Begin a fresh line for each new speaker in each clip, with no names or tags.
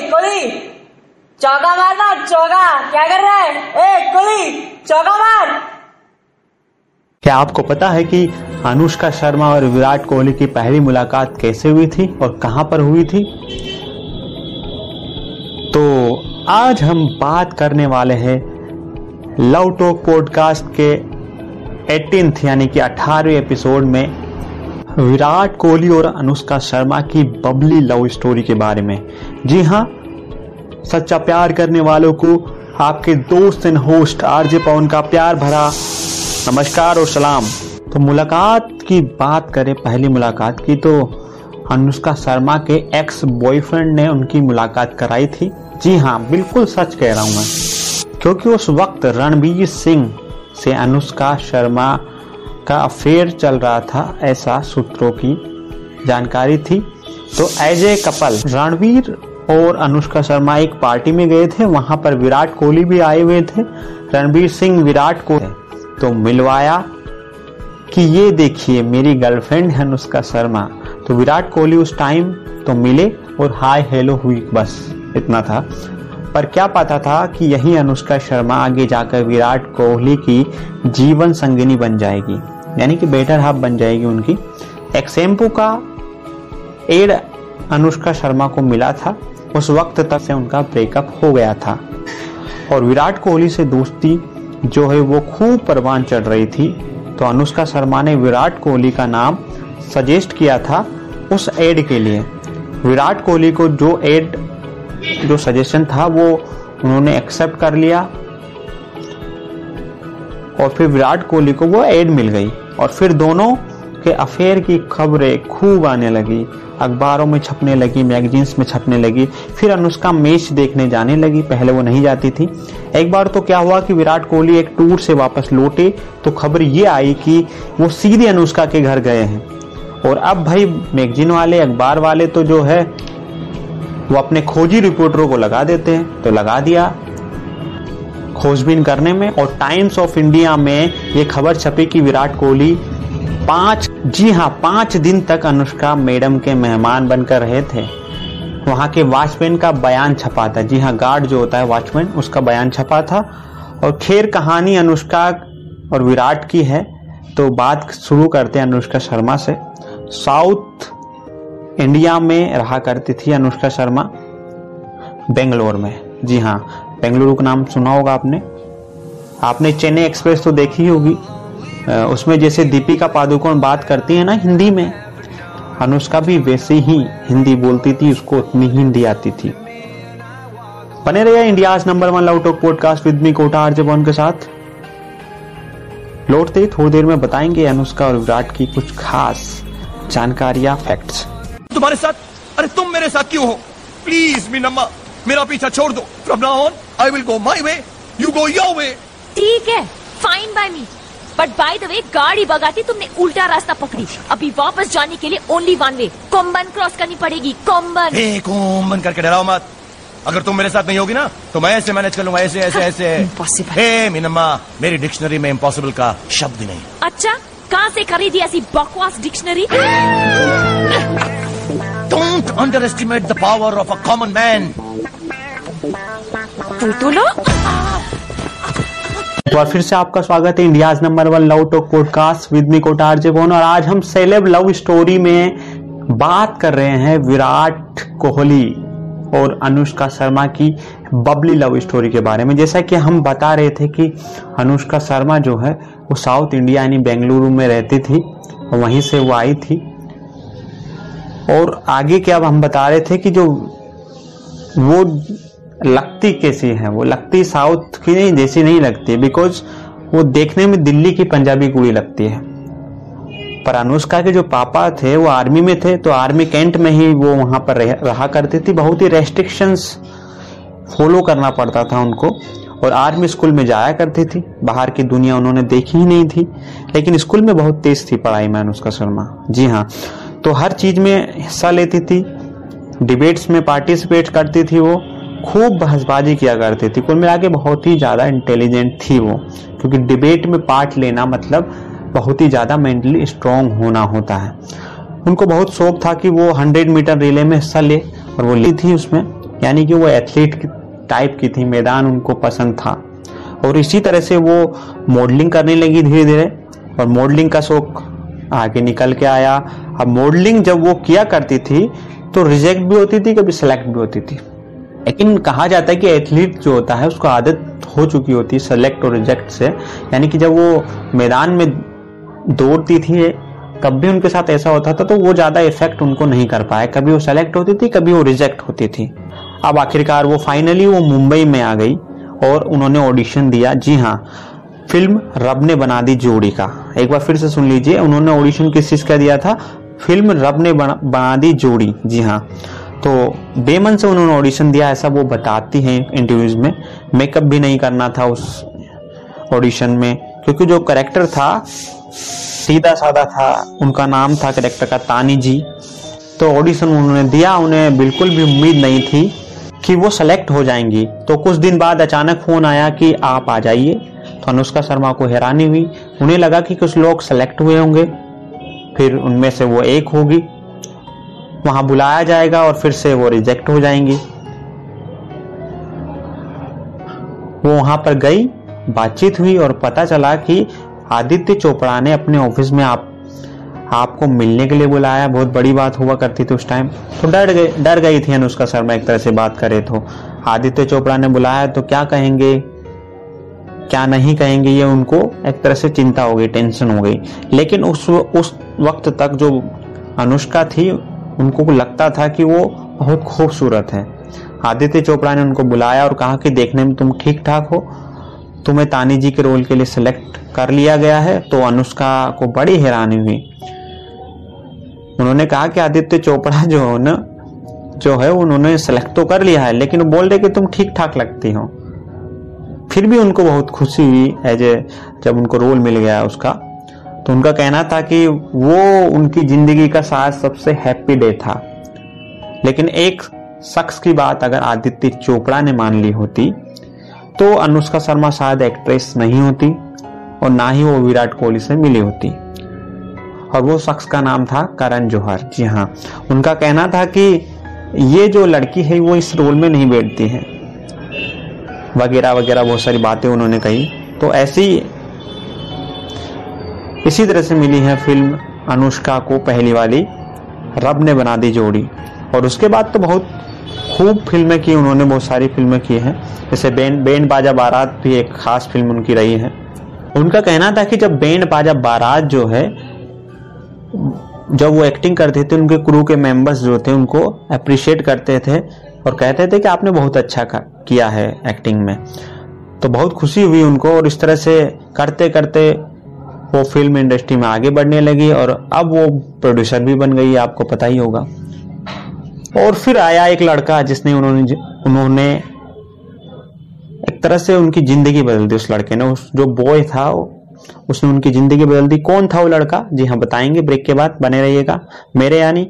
कोली, चौका मारना चौका, क्या कर रहा है? ए, कोली, चौका मार।
क्या आपको पता है कि अनुष्का शर्मा और विराट कोहली की पहली मुलाकात कैसे हुई थी और कहाँ पर हुई थी? तो आज हम बात करने वाले हैं लव टॉक पॉडकास्ट के एटीन यानी कि 18वें एपिसोड में विराट कोहली और अनुष्का शर्मा की बबली लव स्टोरी के बारे में। जी हाँ सच्चा प्यार करने वालों को आपके दोस्त एंड होस्ट आरजे पवन का प्यार भरा नमस्कार और सलाम। तो मुलाकात की बात करें, पहली मुलाकात की तो अनुष्का शर्मा के एक्स बॉयफ्रेंड ने उनकी मुलाकात कराई थी। जी हाँ बिल्कुल सच कह रहा हूँ मैं। क्योंकि उस वक्त रणबीर सिंह से अनुष्का शर्मा का अफेयर चल रहा था, ऐसा सूत्रों की जानकारी थी। तो एज ए कपल, रणवीर और अनुष्का शर्मा एक पार्टी में गए थे, वहाँ पर विराट कोहली भी आए हुए थे, रणवीर सिंह विराट को तो मिलवाया कि ये देखिए, मेरी गर्लफ्रेंड है अनुष्का शर्मा। तो विराट कोहली उस टाइम तो मिले और हाय हेलो हुई, बस इतना था। पर क्या पता था कि यही अनुष्का शर्मा आगे जाकर विराट कोहली की जीवन संगिनी बन जाएगी। यानी कि बेटर हाफ़ बन जाएगी उनकी। एक शैम्पू का एड अनुष्का शर्मा को मिला था। उस वक्त तक से उनका ब्रेकअप हो गया था। और विराट कोहली से दोस्ती जो है वो खूब परवान चढ़ रही थी। तो अनुष्का शर्मा ने विराट कोहली का नाम सजेस्ट किया था उस एड के लिए। विराट कोहली को जो एड जो सजेशन था वो उन्होंने एक्सेप्ट कर लिया। और फिर विराट कोहली को वो एड मिल गई। और फिर दोनों के अफेयर की खबरें खूब आने लगी। अखबारों में छपने लगी मैगजीन्स में छपने लगी। फिर अनुष्का मैच देखने जाने लगी। पहले वो नहीं जाती थी। एक बार तो क्या हुआ कि विराट कोहली एक टूर से वापस लौटे तो खबर ये आई कि वो सीधे अनुष्का के घर गए हैं। और अब भाई मैगजीन वाले, अखबार वाले तो जो है, वो अपने खोजी रिपोर्टरों को लगा देते हैं। तो लगा दिया। खोजबीन करने में और टाइम्स ऑफ़ इंडिया में ये खबर छपी कि विराट कोहली पाँच, जी हाँ पाँच दिन तक अनुष्का मैडम के मेहमान बनकर रहे थे। वहाँ के वॉचमैन का बयान छपा था। जी हाँ गार्ड जो होता है वॉचमैन, उसका बयान छपा था। और खेर कहानी अनुष्का और विराट की है। तो बात शुरू करते हैं अनुष्का शर्मा से। साउथ इंडिया में रहा करती थी अनुष्का शर्मा, बेंगलोर में। जी हाँ बेंगलुरु का नाम सुना होगा आपने। आपने चेन्नई एक्सप्रेस तो देखी होगी। उसमें जैसे दीपिका पादुकोण बात करती है ना हिंदी में, अनुष्का भी वैसे ही हिंदी बोलती थी, उसको उतनी हिंदी आती थी। बने रहिए India number one love talk podcast with me Kota आर्जबॉन के साथ। लौटते ही थोड़ी देर में बताएँगे अनुष्का और विराट की कुछ खास जानकारियाँ फैक्ट्स
तुम्हारे साथ, अरे तुम मेरे साथ क्यों हो? प्लीज़ मीनम्मा, मेरा पीछा छोड़ दो। From now on I will go my way you go your way
ठीक है fine by me but by the way गाड़ी बगाती तुमने उल्टा रास्ता पकड़ी। अभी वापस जाने के लिए ओनली वन वे कोम्बन क्रॉस करनी पड़ेगी कोम्बन
कोम्बन करके डराओ मत। अगर तुम मेरे साथ नहीं होगी ना तो मैं ऐसे मैनेज कर लूँगा ऐसे ऐसे ऐसे।
Impossible.
हे मीनम्मा मेरी डिक्शनरी में इम्पॉसिबल का शब्द नहीं।
अच्छा कहाँ से खरीदी ऐसी बकवास
dictionary don't underestimate the power of a common man
तू तो
एक बार फिर से आपका स्वागत है India number one love talk podcast with me Kota RJ और आज हम सेलेब लव स्टोरी में बात कर रहे हैं विराट कोहली और अनुष्का शर्मा की बबली लव स्टोरी के बारे में। जैसा कि हम बता रहे थे कि अनुष्का शर्मा जो है, वो साउथ इंडिया यानी बेंगलुरु में रहती थी, वहीं से वो आई थी। और आगे क्या हम बता रहे थे कि जो वो लगती कैसी है वो? लगती साउथ की नहीं जैसी नहीं लगती बिकॉज़ वो देखने में दिल्ली की पंजाबी कुड़ी लगती है। पर अनुष्का के जो पापा थे वो आर्मी में थे तो आर्मी कैंट में ही वो वहाँ पर रह, करती थी। बहुत ही रेस्ट्रिक्शंस फॉलो करना पड़ता था उनको और आर्मी स्कूल में जाया करती थी। बाहर की दुनिया उन्होंने देखी ही नहीं थी लेकिन स्कूल में बहुत तेज थी पढ़ाई में अनुष्का शर्मा। जी हाँ तो हर चीज़ में हिस्सा लेती थी डिबेट्स में पार्टिसिपेट करती थी वो खूब बहसबाजी किया करती थी। कुल मिला के बहुत ही ज़्यादा इंटेलिजेंट थी वो, क्योंकि डिबेट में पार्ट लेना मतलब बहुत ही ज़्यादा मेंटली स्ट्रांग होना होता है। उनको बहुत शौक था कि वो 100 मीटर रिले में हिस्सा ले, और वो ली थी उसमें। यानी कि वो एथलीट टाइप की थी, मैदान उनको पसंद था। और इसी तरह से वो मॉडलिंग करने लगी धीरे धीरे और मॉडलिंग का शौक आगे निकल के आया। अब मॉडलिंग जब वो किया करती थी तो रिजेक्ट भी होती थी, कभी सेलेक्ट भी होती थी। लेकिन कहा जाता है कि एथलीट जो होता है उसको आदत हो चुकी होती है सेलेक्ट और रिजेक्ट से। यानी कि जब वो मैदान में दौड़ती थी तब भी उनके साथ ऐसा होता था तो वो ज़्यादा इफ़ेक्ट उनको नहीं कर पाए। कभी वो सेलेक्ट होती थी कभी वो रिजेक्ट होती थी। अब आखिरकार वो फाइनली वो मुंबई में आ गई और उन्होंने ऑडिशन दिया। जी हाँ फ़िल्म रब ने बना दी जोड़ी का। एक बार फिर से सुन लीजिए उन्होंने ऑडिशन किस चीज़ का दिया था? फ़िल्म रब ने बना, बना दी जोड़ी। जी हाँ। तो बेमन से उन्होंने ऑडिशन दिया, ऐसा वो बताती हैं इंटरव्यूज़ में। मेकअप भी नहीं करना था उस ऑडिशन में, क्योंकि जो करेक्टर था सीधा साधा था, उनका नाम था करेक्टर का तानी जी। तो ऑडिशन उन्होंने दिया, उन्हें बिल्कुल भी उम्मीद नहीं थी कि वो सेलेक्ट हो जाएँगी। तो कुछ दिन बाद अचानक फ़ोन आया कि आप आ जाइए। तो अनुष्का शर्मा को हैरानी हुई। उन्हें लगा कि कुछ लोग सेलेक्ट हुए होंगे। फिर उनमें से वो एक होगी। वहाँ बुलाया जाएगा और फिर से वो रिजेक्ट हो जाएँगी। वो वहाँ पर गई, बातचीत हुई और पता चला कि आदित्य चोपड़ा ने अपने ऑफ़िस में आप, आपको मिलने के लिए बुलाया। बहुत बड़ी बात हुआ करती थी उस टाइम तो डर गई डर गई थी अनुष्का शर्मा एक तरह से बात करे तो। आदित्य चोपड़ा ने बुलाया तो क्या कहेंगे? क्या नहीं कहेंगे? ये उनको एक तरह से चिंता हो गई टेंशन हो गई। लेकिन उस उस वक्त तक जो अनुष्का थी उनको लगता था कि वो बहुत खूबसूरत है। आदित्य चोपड़ा ने उनको बुलाया और कहा कि देखने में तुम ठीक ठाक हो। तुम्हें तानी जी के रोल के लिए सिलेक्ट कर लिया गया है तो अनुष्का को बड़ी हैरानी हुई। उन्होंने कहा कि आदित्य चोपड़ा जो है ना, जो है, उन्होंने सेलेक्ट तो कर लिया है, लेकिन वो बोल रहे कि तुम ठीक ठाक लगती हो। फिर भी उनको बहुत खुशी हुई एज ए जब उनको रोल मिल गया उसका। तो उनका कहना था कि वो उनकी ज़िंदगी का शायद सबसे हैप्पी डे था। लेकिन एक शख्स की बात अगर आदित्य चोपड़ा ने मान ली होती तो अनुष्का शर्मा शायद एक्ट्रेस नहीं होती और ना ही वो विराट कोहली से मिली होती। और वो शख्स का नाम था करण जौहर। जी हाँ उनका कहना था कि ये जो लड़की है, वो इस रोल में नहीं बैठती है। वगैरह वगैरह बहुत सारी बातें उन्होंने कही। तो ऐसी इसी तरह से मिली है फ़िल्म अनुष्का को पहली वाली, रब ने बना दी जोड़ी। और उसके बाद तो बहुत खूब फ़िल्में की उन्होंने, बहुत सारी फ़िल्में की हैं। जैसे बैंड बैंड बाजा बारात भी एक खास फ़िल्म उनकी रही है। उनका कहना था कि जब बैंड बाजा बारात जो है, जब वो एक्टिंग करते थे, उनके क्रू के मेंबर्स जो थे, उनको अप्रिशिएट करते थे और कहते थे कि आपने बहुत अच्छा किया है एक्टिंग में। तो बहुत खुशी हुई उनको और इस तरह से करते करते वो फ़िल्म इंडस्ट्री में आगे बढ़ने लगी और अब वो प्रोड्यूसर भी बन गई आपको पता ही होगा। और फिर आया एक लड़का जिसने उन्होंने उन्होंने एक तरह से उनकी ज़िंदगी बदल दी उस लड़के ने। उस जो बॉय था, उसने उनकी ज़िंदगी बदल दी। कौन था वो लड़का? जी हाँ बताएँगे ब्रेक के बाद, बने रहिएगा। मेरे यानी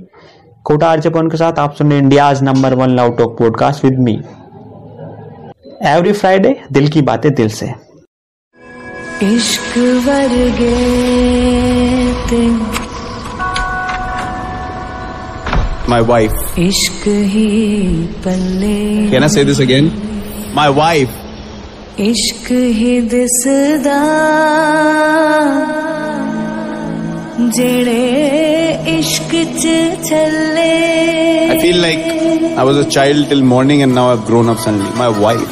कोटा आर्चपन के साथ आप सुन India's number one love talk podcast with me every Friday दिल की बातें दिल से।
इश्क वर्गे
My wife.
इश्क ही पल्ले
Can I say this again? My wife.
इश्क ही दिसदा जेड़े इश्क च चले
I feel like I was a child till morning and now I've grown up suddenly. My wife.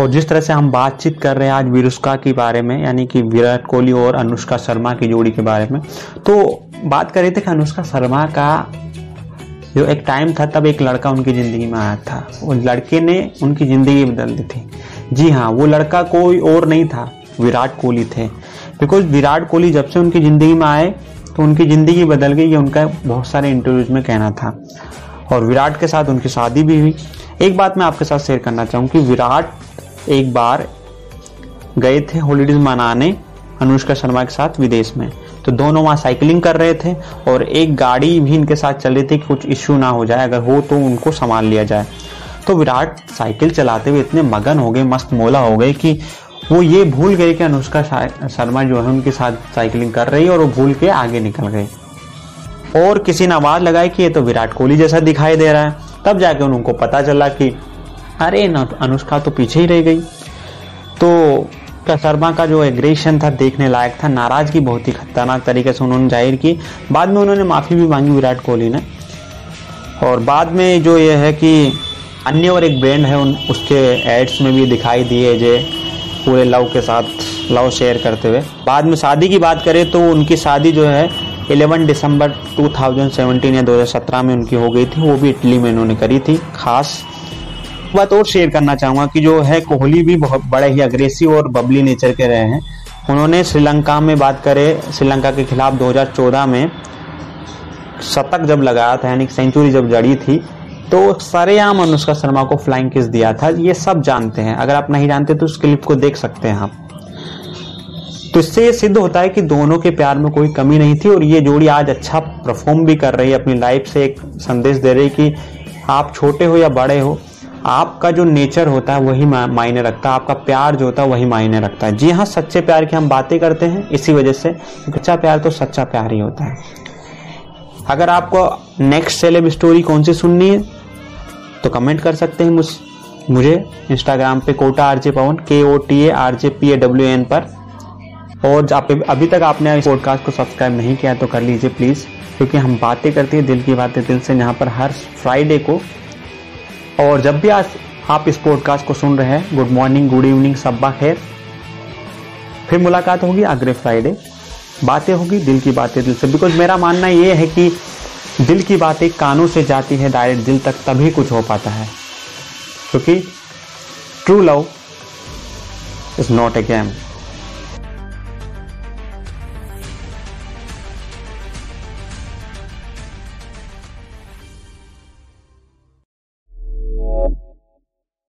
और जिस तरह से हम बातचीत कर रहे हैं आज विरुष्का के बारे में, यानी कि विराट कोहली और अनुष्का शर्मा की जोड़ी के बारे में तो बात कर रहे थे कि अनुष्का शर्मा का जो एक टाइम था, तब एक लड़का उनकी ज़िंदगी में आया था। वो लड़के ने उनकी ज़िंदगी बदल दी थी। जी हाँ वो लड़का कोई और नहीं था, विराट कोहली थे। बिकॉज़ विराट कोहली जब से उनकी ज़िंदगी में आए तो उनकी ज़िंदगी बदल गई, ये उनका बहुत सारे इंटरव्यूज़ में कहना था। और विराट के साथ उनकी शादी भी हुई। एक बात मैं आपके साथ शेयर करना चाहूँ कि विराट एक बार गए थे हॉलीडेज मनाने अनुष्का शर्मा के साथ विदेश में। तो दोनों वहाँ साइकिलिंग कर रहे थे और एक गाड़ी भी इनके साथ चल रही थी कि कुछ इश्यू ना हो जाए, अगर हो तो उनको संभाल लिया जाए। तो विराट साइकिल चलाते हुए इतने मगन हो गए, मस्त मोला हो गए कि वो ये भूल गए कि अनुष्का शर्मा जो है उनके साथ साइकिलिंग कर रही है और वो भूल के आगे निकल गए। और किसी ने आवाज़ लगाई कि ये तो विराट कोहली जैसा दिखाई दे रहा है। तब जाके उनको पता चला कि अरे न अनुष्का तो पीछे ही रह गई। तो शर्मा का जो एग्रेशन था देखने लायक था नाराज़गी बहुत ही खतरनाक तरीके से उन्होंने ज़ाहिर की। बाद में उन्होंने माफ़ी भी मांगी विराट कोहली ने। और बाद में जो ये है कि अन्य और एक ब्रांड है उन, उसके एड्स में भी दिखाई दिए जे पूरे लव के साथ, लव शेयर करते हुए। बाद में शादी की बात करें तो उनकी शादी जो है 11 दिसंबर 2017 या 2017 में उनकी हो गई थी। वो भी इटली में इन्होंने करी थी, खास बात और शेयर करना चाहूँगा कि जो है कोहली भी बहुत बड़े ही अग्रेसिव और बबली नेचर के रहे हैं। उन्होंने श्रीलंका में बात करें, श्रीलंका के खिलाफ 2014 में शतक जब लगाया था, यानी सेंचुरी जब जड़ी थी तो सरेआम अनुष्का शर्मा को फ्लाइंग किस दिया था। ये सब जानते हैं। अगर आप नहीं जानते तो उस क्लिप को देख सकते हैं आप। तो इससे ये सिद्ध होता है कि दोनों के प्यार में कोई कमी नहीं थी और ये जोड़ी आज अच्छा परफॉर्म भी कर रही है। अपनी लाइफ से एक संदेश दे रही कि आप छोटे हो या बड़े हो आपका जो नेचर होता है वही मायने रखता है, आपका प्यार जो होता है वही मायने रखता है। जी हाँ सच्चे प्यार की हम बातें करते हैं, इसी वजह से सच्चा प्यार तो सच्चा प्यार ही होता है। अगर आपको नेक्स्ट सेलेब स्टोरी कौन सी सुननी है तो कमेंट कर सकते हैं मुझ मुझे इंस्टाग्राम पे Kota RJ Pawan K O T A R J P A W A पर। और आप अभी तक आपने इस पॉडकास्ट को सब्सक्राइब नहीं किया तो कर लीजिए प्लीज़ क्योंकि हम बातें करते हैं दिल की बातें दिल से, यहाँ पर हर फ्राइडे को और जब भी आज आप इस पॉडकास्ट को सुन रहे हैं गुड मॉर्निंग गुड इवनिंग सब्बा खैर। फिर मुलाकात होगी अगले फ्राइडे बातें होगी, दिल की बातें दिल से। बिकॉज़ मेरा मानना ये है कि दिल की बातें कानों से जाती है डायरेक्ट दिल तक तभी कुछ हो पाता है। क्योंकि true love is not a game